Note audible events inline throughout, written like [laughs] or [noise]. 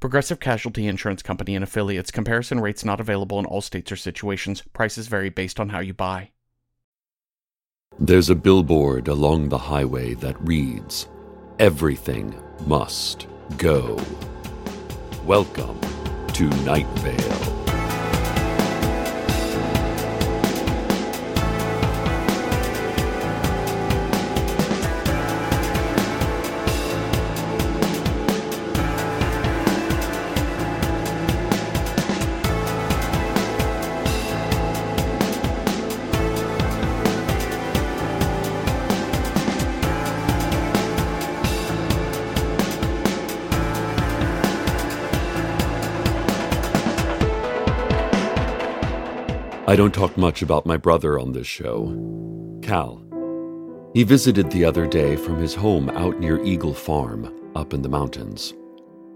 Progressive Casualty Insurance Company and affiliates. Comparison rates not available in all states or situations. Prices vary based on how you buy. There's a billboard along the highway that reads, Everything must go. Welcome to Night Vale. I don't talk much about my brother on this show, Cal. He visited the other day from his home out near Eagle Farm, up in the mountains.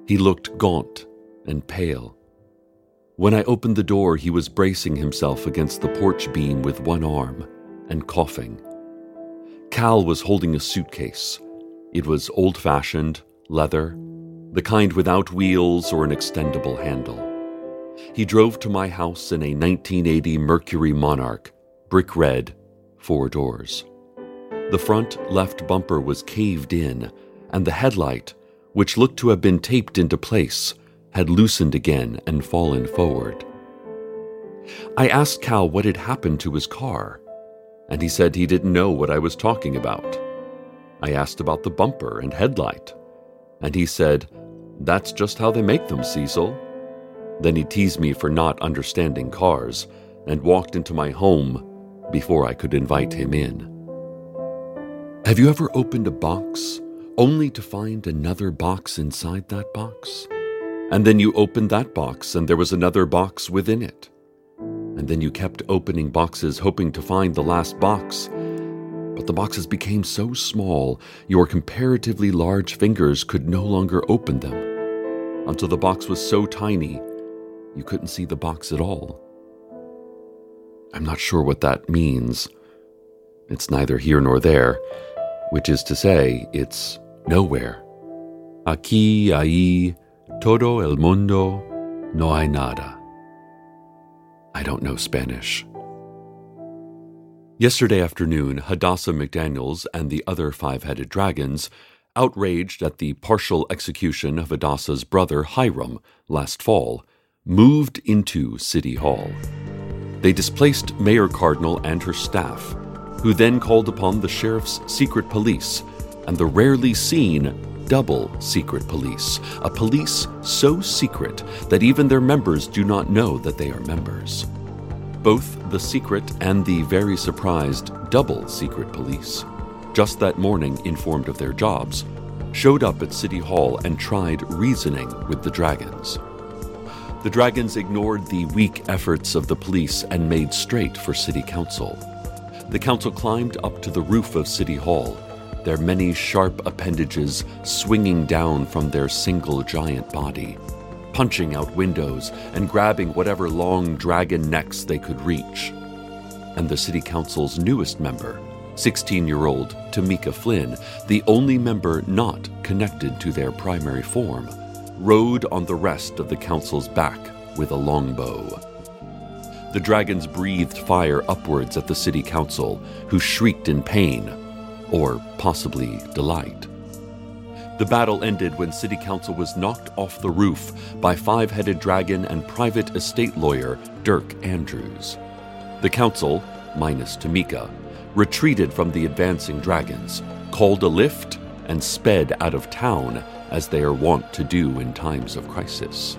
He looked gaunt and pale. When I opened the door, he was bracing himself against the porch beam with one arm and coughing. Cal was holding a suitcase. It was old fashioned, leather, the kind without wheels or an extendable handle. He drove to my house in a 1980 Mercury Monarch, brick red, four doors. The front left bumper was caved in, and the headlight, which looked to have been taped into place, had loosened again and fallen forward. I asked Cal what had happened to his car, and he said he didn't know what I was talking about. I asked about the bumper and headlight, and he said, That's just how they make them, Cecil. Then he teased me for not understanding cars and walked into my home before I could invite him in. Have you ever opened a box only to find another box inside that box? And then you opened that box and there was another box within it. And then you kept opening boxes hoping to find the last box. But the boxes became so small, your comparatively large fingers could no longer open them. Until the box was so tiny you couldn't see the box at all. I'm not sure what that means. It's neither here nor there, which is to say, it's nowhere. Aquí, ahí, todo el mundo, no hay nada. I don't know Spanish. Yesterday afternoon, Hadassah McDaniels and the other five headed dragons, outraged at the partial execution of Hadassah's brother Hiram last fall, moved into City Hall. They displaced Mayor Cardinal and her staff, who then called upon the sheriff's secret police and the rarely seen double secret police, a police so secret that even their members do not know that they are members. Both the secret and the very surprised double secret police, just that morning informed of their jobs, showed up at City Hall and tried reasoning with the dragons. The dragons ignored the weak efforts of the police and made straight for City Council. The council climbed up to the roof of City Hall, their many sharp appendages swinging down from their single giant body, punching out windows and grabbing whatever long dragon necks they could reach. And the City Council's newest member, 16 year old Tamika Flynn, the only member not connected to their primary form, rode on the rest of the council's back with a longbow. The dragons breathed fire upwards at the city council, who shrieked in pain, or possibly delight. The battle ended when city council was knocked off the roof by five headed dragon and private estate lawyer Dirk Andrews. The council, minus Tamika, retreated from the advancing dragons, called a lift, and sped out of town as they are wont to do in times of crisis.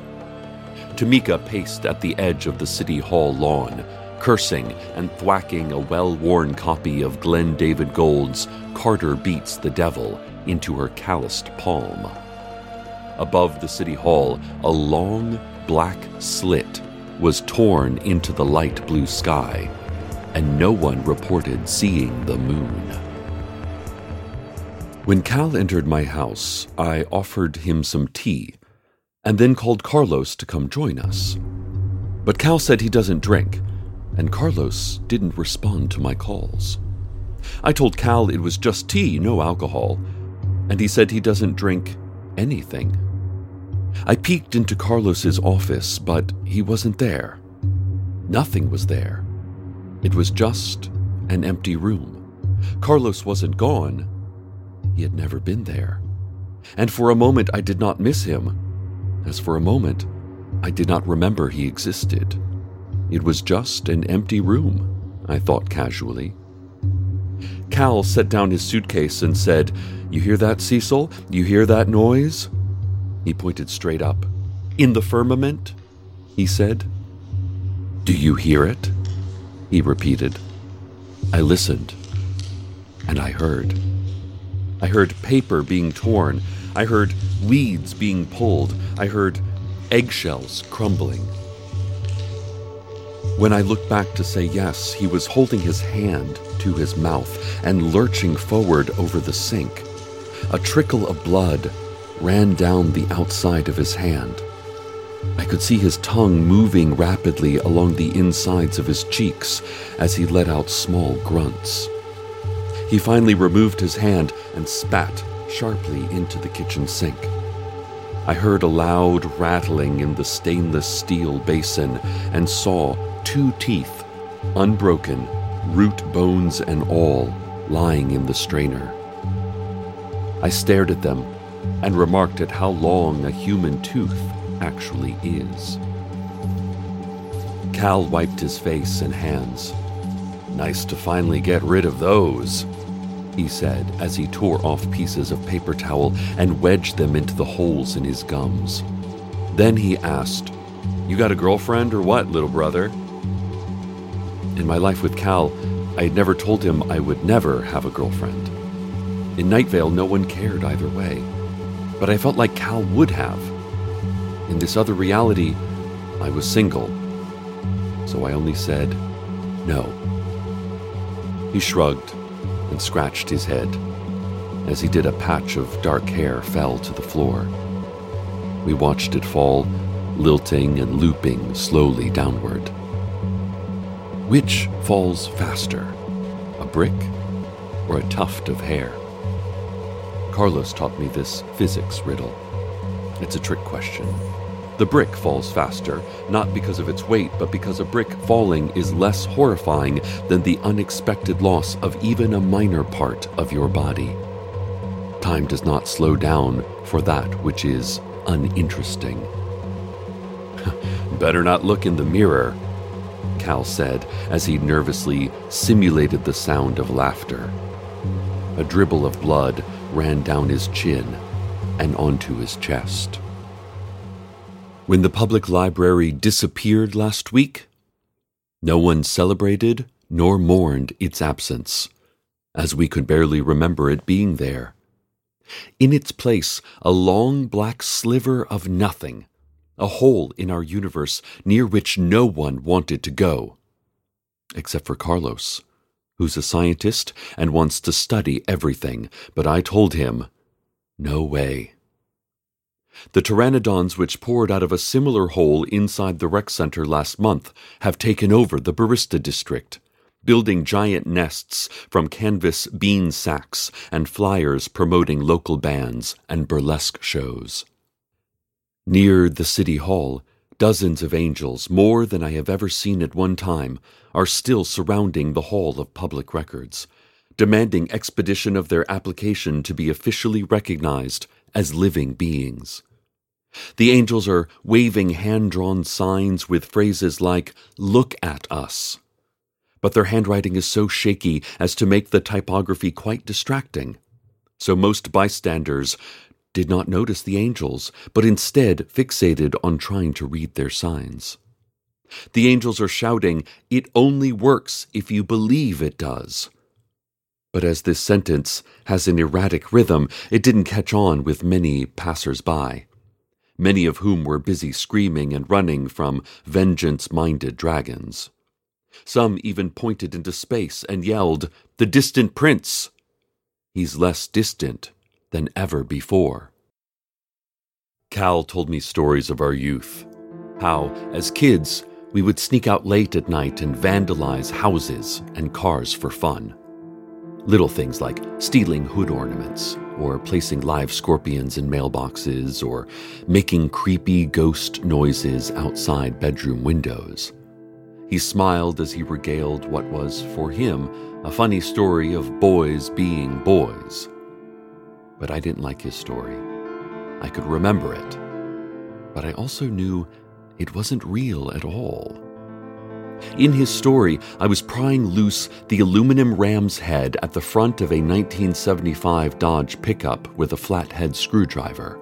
Tamika paced at the edge of the City Hall lawn, cursing and thwacking a well worn copy of Glen David Gold's Carter Beats the Devil into her calloused palm. Above the City Hall, a long black slit was torn into the light blue sky, and no one reported seeing the moon. When Cal entered my house, I offered him some tea and then called Carlos to come join us. But Cal said he doesn't drink, and Carlos didn't respond to my calls. I told Cal it was just tea, no alcohol, and he said he doesn't drink anything. I peeked into Carlos's office, but he wasn't there. Nothing was there. It was just an empty room. Carlos wasn't gone. He had never been there. And for a moment I did not miss him as for a moment, I did not remember he existed. It was just an empty room, I thought casually. Cal set down his suitcase and said, You hear that, Cecil? You hear that noise? He pointed straight up. In the firmament? He said. Do you hear it? He repeated. I listened, and I heard. I heard paper being torn I heard weeds being pulled. I heard eggshells crumbling. When I looked back to say yes, he was holding his hand to his mouth and lurching forward over the sink. A trickle of blood ran down the outside of his hand. I could see his tongue moving rapidly along the insides of his cheeks as he let out small grunts. He finally removed his hand and spat sharply into the kitchen sink. I heard a loud rattling in the stainless steel basin and saw two teeth, unbroken, root bones and all, lying in the strainer. I stared at them and remarked at how long a human tooth actually is. Cal wiped his face and hands. Nice to finally get rid of those, he said as he tore off pieces of paper towel and wedged them into the holes in his gums. Then he asked, You got a girlfriend or what, little brother? In my life with Cal, I had never told him I would never have a girlfriend. In Nightvale, no one cared either way. But I felt like Cal would have. In this other reality, I was single. So I only said, no. He shrugged and scratched his head. As he did, a patch of dark hair fell to the floor. We watched it fall, lilting and looping slowly downward. Which falls faster, a brick or a tuft of hair? Carlos taught me this physics riddle. It's a trick question. The brick falls faster, not because of its weight, but because a brick falling is less horrifying than the unexpected loss of even a minor part of your body. Time does not slow down for that which is uninteresting. [laughs] Better not look in the mirror, Cal said as he nervously simulated the sound of laughter. A dribble of blood ran down his chin, and onto his chest. When the public library disappeared last week, no one celebrated nor mourned its absence, as we could barely remember it being there. In its place, a long black sliver of nothing, a hole in our universe near which no one wanted to go. Except for Carlos, who's a scientist and wants to study everything, but I told him, no way. The pteranodons which poured out of a similar hole inside the rec center last month have taken over the barista district, building giant nests from canvas bean sacks and flyers promoting local bands and burlesque shows. Near the city hall, dozens of angels, more than I have ever seen at one time, are still surrounding the Hall of Public Records, demanding expedition of their application to be officially recognized as living beings. The angels are waving hand drawn signs with phrases like, Look at us. But their handwriting is so shaky as to make the typography quite distracting. So most bystanders did not notice the angels, but instead fixated on trying to read their signs. The angels are shouting, It only works if you believe it does. But as this sentence has an erratic rhythm, it didn't catch on with many passers by many of whom were busy screaming and running from vengeance minded dragons. Some even pointed into space and yelled, The distant prince! He's less distant than ever before. Cal told me stories of our youth. How, as kids, we would sneak out late at night and vandalize houses and cars for fun. Little things like stealing hood ornaments, or placing live scorpions in mailboxes, or making creepy ghost noises outside bedroom windows. He smiled as he regaled what was, for him, a funny story of boys being boys. But I didn't like his story. I could remember it. But I also knew it wasn't real at all. In his story, I was prying loose the aluminum ram's head at the front of a 1975 Dodge pickup with a flathead screwdriver.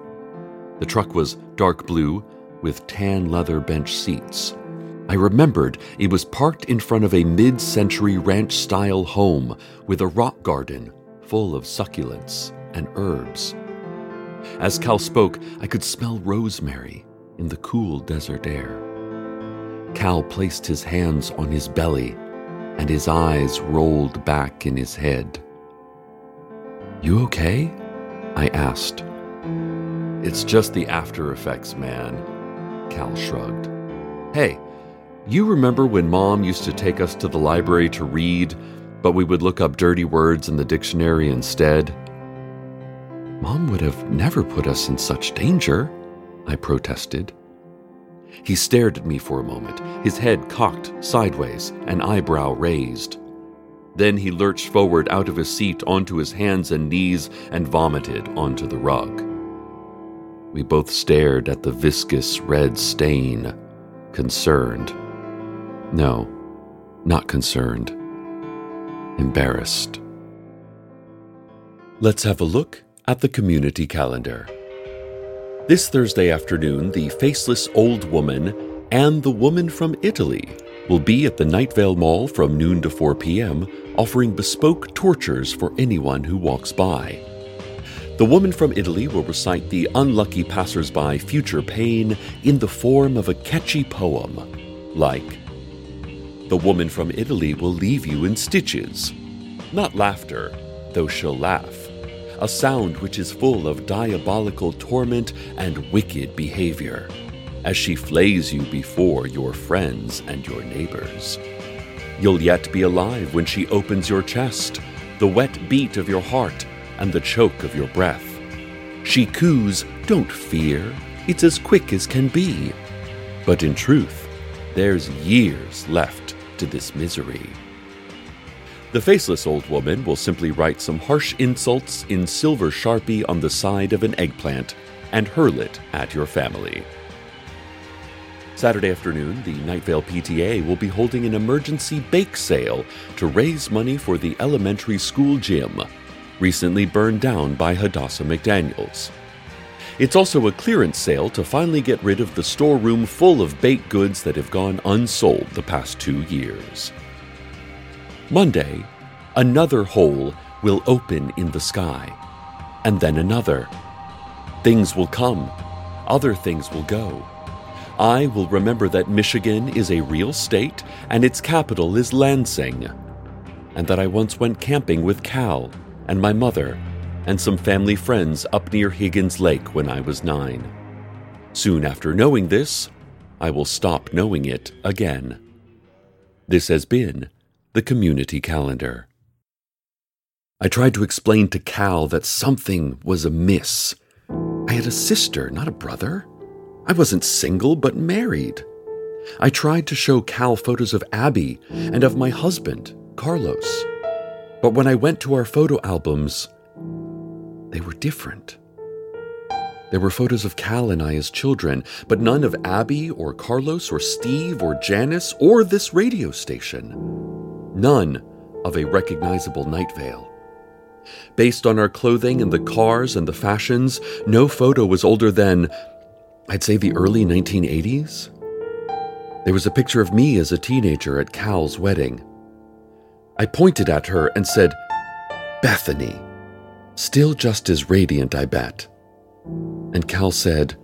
The truck was dark blue with tan leather bench seats. I remembered it was parked in front of a mid century ranch style home with a rock garden full of succulents and herbs. As Cal spoke, I could smell rosemary in the cool desert air. Cal placed his hands on his belly, and his eyes rolled back in his head. You okay? I asked. It's just the after effects, man, Cal shrugged. Hey, you remember when Mom used to take us to the library to read, but we would look up dirty words in the dictionary instead? Mom would have never put us in such danger, I protested. He stared at me for a moment, his head cocked sideways, an eyebrow raised. Then he lurched forward out of his seat onto his hands and knees and vomited onto the rug. We both stared at the viscous red stain, concerned. No, not concerned. Embarrassed. Let's have a look at the community calendar. This Thursday afternoon, the faceless old woman and the woman from Italy will be at the Night Vale Mall from noon to 4 p.m., offering bespoke tortures for anyone who walks by. The woman from Italy will recite the unlucky passersby future pain in the form of a catchy poem, like The woman from Italy will leave you in stitches. Not laughter, though she'll laugh a sound which is full of diabolical torment and wicked behavior, as she flays you before your friends and your neighbors. You'll yet be alive when she opens your chest, the wet beat of your heart, and the choke of your breath. She coos, Don't fear, it's as quick as can be. But in truth, there's years left to this misery. The faceless old woman will simply write some harsh insults in silver sharpie on the side of an eggplant and hurl it at your family. Saturday afternoon, the Nightvale PTA will be holding an emergency bake sale to raise money for the elementary school gym, recently burned down by Hadassah McDaniels. It's also a clearance sale to finally get rid of the storeroom full of baked goods that have gone unsold the past two years. Monday, another hole will open in the sky, and then another. Things will come, other things will go. I will remember that Michigan is a real state and its capital is Lansing, and that I once went camping with Cal and my mother and some family friends up near Higgins Lake when I was nine. Soon after knowing this, I will stop knowing it again. This has been the community calendar. I tried to explain to Cal that something was amiss. I had a sister, not a brother. I wasn't single, but married. I tried to show Cal photos of Abby and of my husband, Carlos. But when I went to our photo albums, they were different. There were photos of Cal and I as children, but none of Abby or Carlos or Steve or Janice or this radio station. None of a recognizable Night Vale. Based on our clothing and the cars and the fashions, no photo was older than I'd say the early 1980s. There was a picture of me as a teenager at Cal's wedding. I pointed at her and said, Bethany. Still just as radiant, I bet. And Cal said,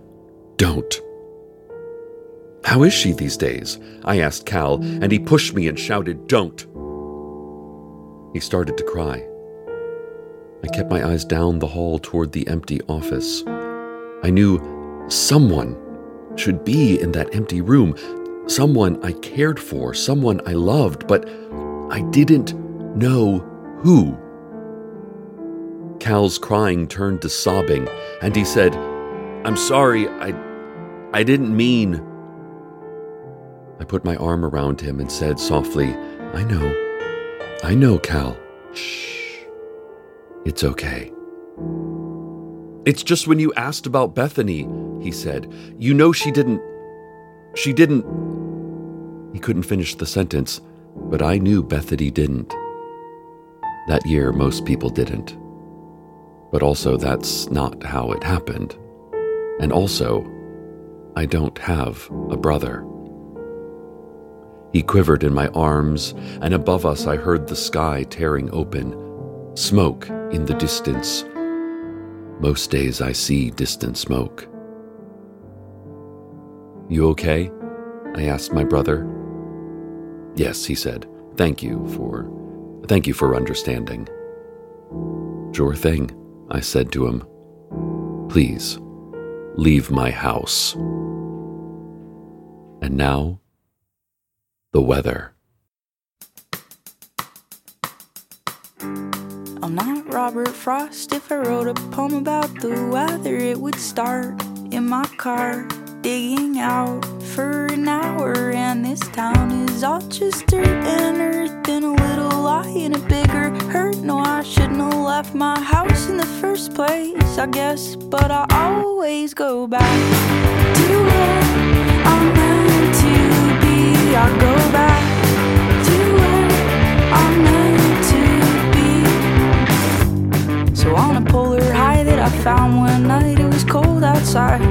Don't. How is she these days? I asked Cal, and he pushed me and shouted, Don't. He started to cry. I kept my eyes down the hall toward the empty office. I knew Someone should be in that empty room. Someone I cared for, someone I loved, but I didn't know who. Cal's crying turned to sobbing, and he said, I'm sorry, I, I didn't mean. I put my arm around him and said softly, I know. I know, Cal. Shh. It's okay. It's just when you asked about Bethany, he said. You know she didn't. She didn't. He couldn't finish the sentence, but I knew Bethany didn't. That year, most people didn't. But also, that's not how it happened. And also, I don't have a brother. He quivered in my arms, and above us I heard the sky tearing open, smoke in the distance most days I see distant smoke. You okay? I asked my brother. Yes, he said. Thank you for. Thank you for understanding. Sure thing, I said to him. Please, leave my house. And now, the weather. I'm not Robert Frost. If I wrote a poem about the weather, it would start in my car, digging out for an hour. And this town is all just dirt and earth, and a little lie and a bigger hurt. No, I shouldn't have left my house in the first place, I guess. But I always go back to where I go back to it. I'm not to be So on a polar high that I found one night. It was cold outside.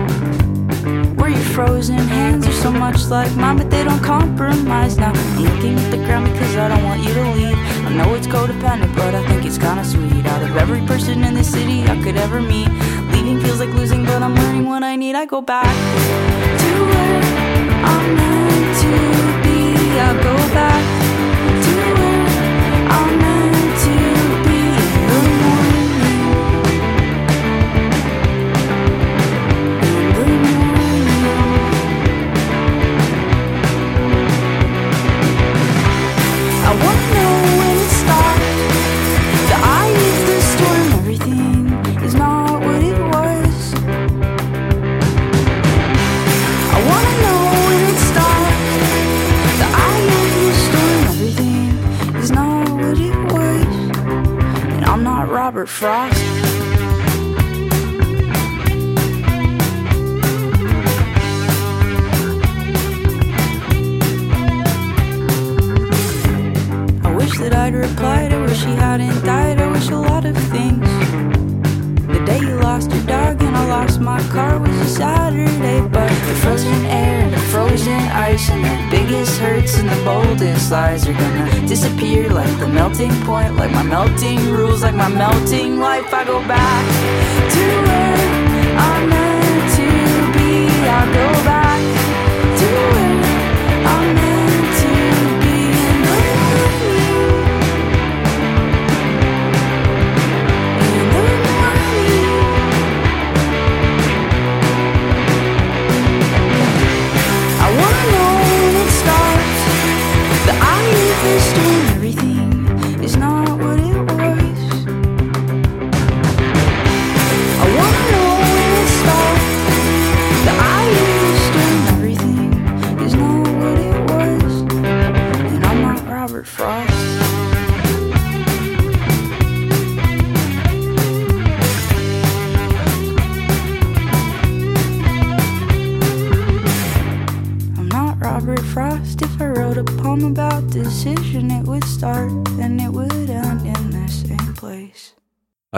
where your frozen hands are so much like mine, but they don't compromise now. Incame with the ground, cause I don't want you to leave. I know it's codependent, but I think it's kind of sweet. Out of every person in this city I could ever meet, leaving feels like losing, but I'm learning what I need. I go back to where I'm meant Robert Frost. I wish that I'd replied, I wish he hadn't died, I wish a lot of things. The day you lost your dog and I lost my car was a Saturday, but the frozen air and the frozen ice and the hurts and the boldest lies are gonna disappear like the melting point, like my melting rules, like my melting life. I go back to where I'm meant to be. I go back to where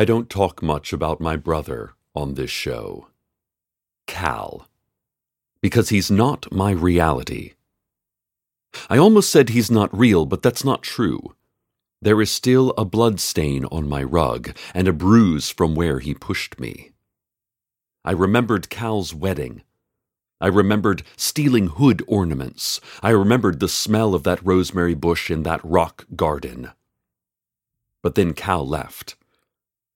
I don't talk much about my brother on this show. Cal. Because he's not my reality. I almost said he's not real, but that's not true. There is still a blood stain on my rug and a bruise from where he pushed me. I remembered Cal's wedding. I remembered stealing hood ornaments. I remembered the smell of that rosemary bush in that rock garden. But then Cal left.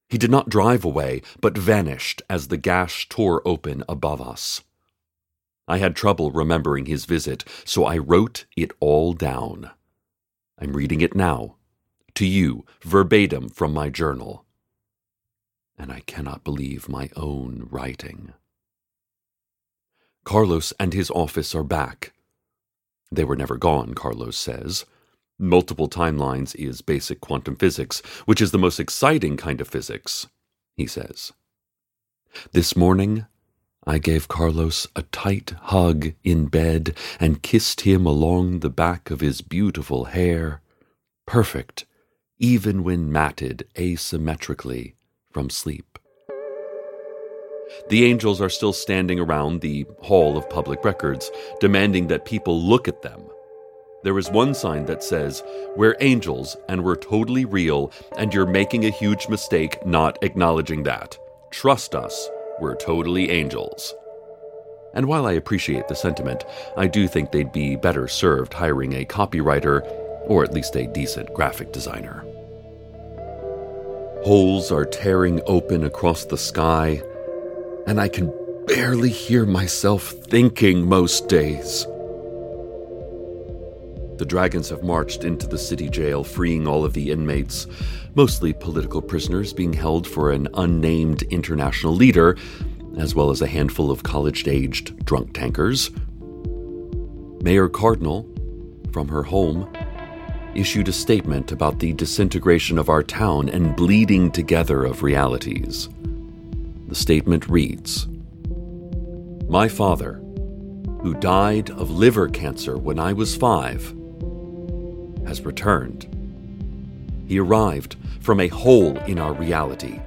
He did not drive away, but vanished as the gash tore open above us. I had trouble remembering his visit, so I wrote it all down. I'm reading it now, to you, verbatim from my journal. And I cannot believe my own writing. Carlos and his office are back. They were never gone, Carlos says. Multiple timelines is basic quantum physics, which is the most exciting kind of physics, he says. This morning, I gave Carlos a tight hug in bed and kissed him along the back of his beautiful hair, perfect, even when matted asymmetrically from sleep. The angels are still standing around the Hall of Public Records, demanding that people look at them. There is one sign that says, We're angels and we're totally real, and you're making a huge mistake not acknowledging that. Trust us, we're totally angels. And while I appreciate the sentiment, I do think they'd be better served hiring a copywriter or at least a decent graphic designer. Holes are tearing open across the sky, and I can barely hear myself thinking most days. The dragons have marched into the city jail, freeing all of the inmates, mostly political prisoners being held for an unnamed international leader, as well as a handful of college aged drunk tankers. Mayor Cardinal, from her home, issued a statement about the disintegration of our town and bleeding together of realities. The statement reads My father, who died of liver cancer when I was five, has returned. He arrived from a hole in our reality.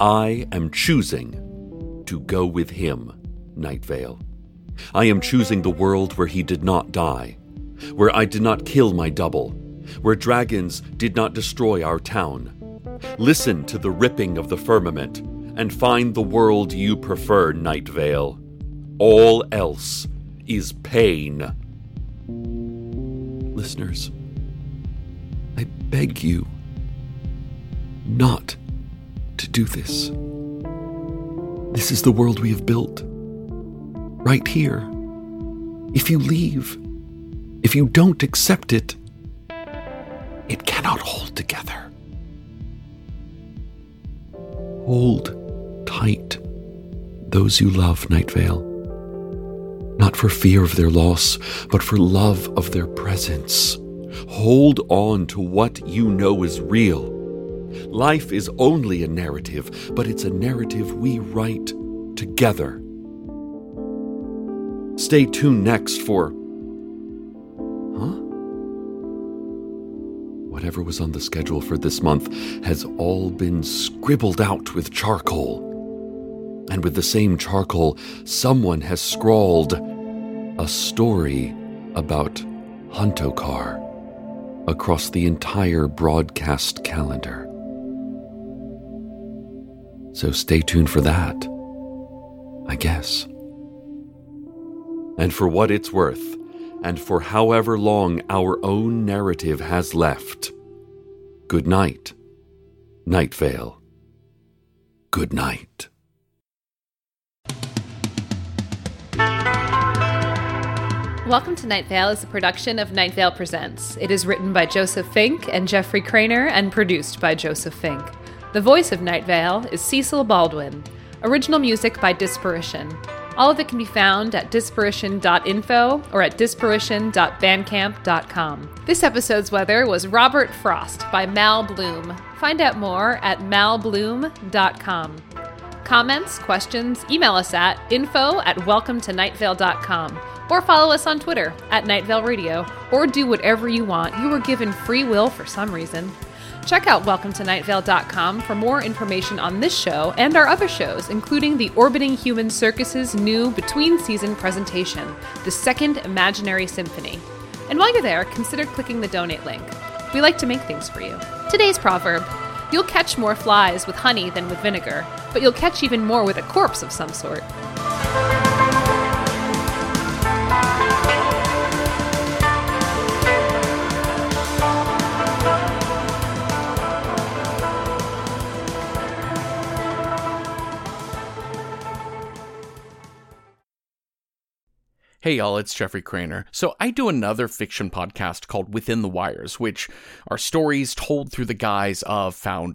I am choosing to go with him, Night Vale. I am choosing the world where he did not die, where I did not kill my double, where dragons did not destroy our town. Listen to the ripping of the firmament and find the world you prefer, Night Vale. All else is pain. Listeners, I beg you not to do this. This is the world we have built. Right here. If you leave, if you don't accept it, it cannot hold together. Hold tight those you love, Night Vale. Not for fear of their loss, but for love of their presence. Hold on to what you know is real. Life is only a narrative, but it's a narrative we write together. Stay tuned next for. Huh? Whatever was on the schedule for this month has all been scribbled out with charcoal. And with the same charcoal, someone has scrawled a story about Huntokar across the entire broadcast calendar. So stay tuned for that, I guess. And for what it's worth, and for however long our own narrative has left, good night, Night Vale. Good night. Welcome to Night Vale is a production of Night Vale Presents. It is written by Joseph Fink and Jeffrey Cranor and produced by Joseph Fink. The voice of Night Vale is Cecil Baldwin. Original music by Disparition. All of it can be found at disparition.info or at disparition.bandcamp.com. This episode's weather was Robert Frost by Mal Blum. Find out more at malblum.com. Comments, questions, email us at info at welcometonightvale.com or follow us on Twitter at Night Vale Radio or do whatever you want. You were given free will for some reason. Check out welcometonightvale.com for more information on this show and our other shows, including the Orbiting Human Circus's new between season presentation, The Second Imaginary Symphony. And while you're there, consider clicking the donate link. We like to make things for you. Today's proverb You'll catch more flies with honey than with vinegar, but you'll catch even more with a corpse of some sort. Hey y'all, it's Jeffrey Cranor. So I do another fiction podcast called Within the Wires, which are stories told through the guise of found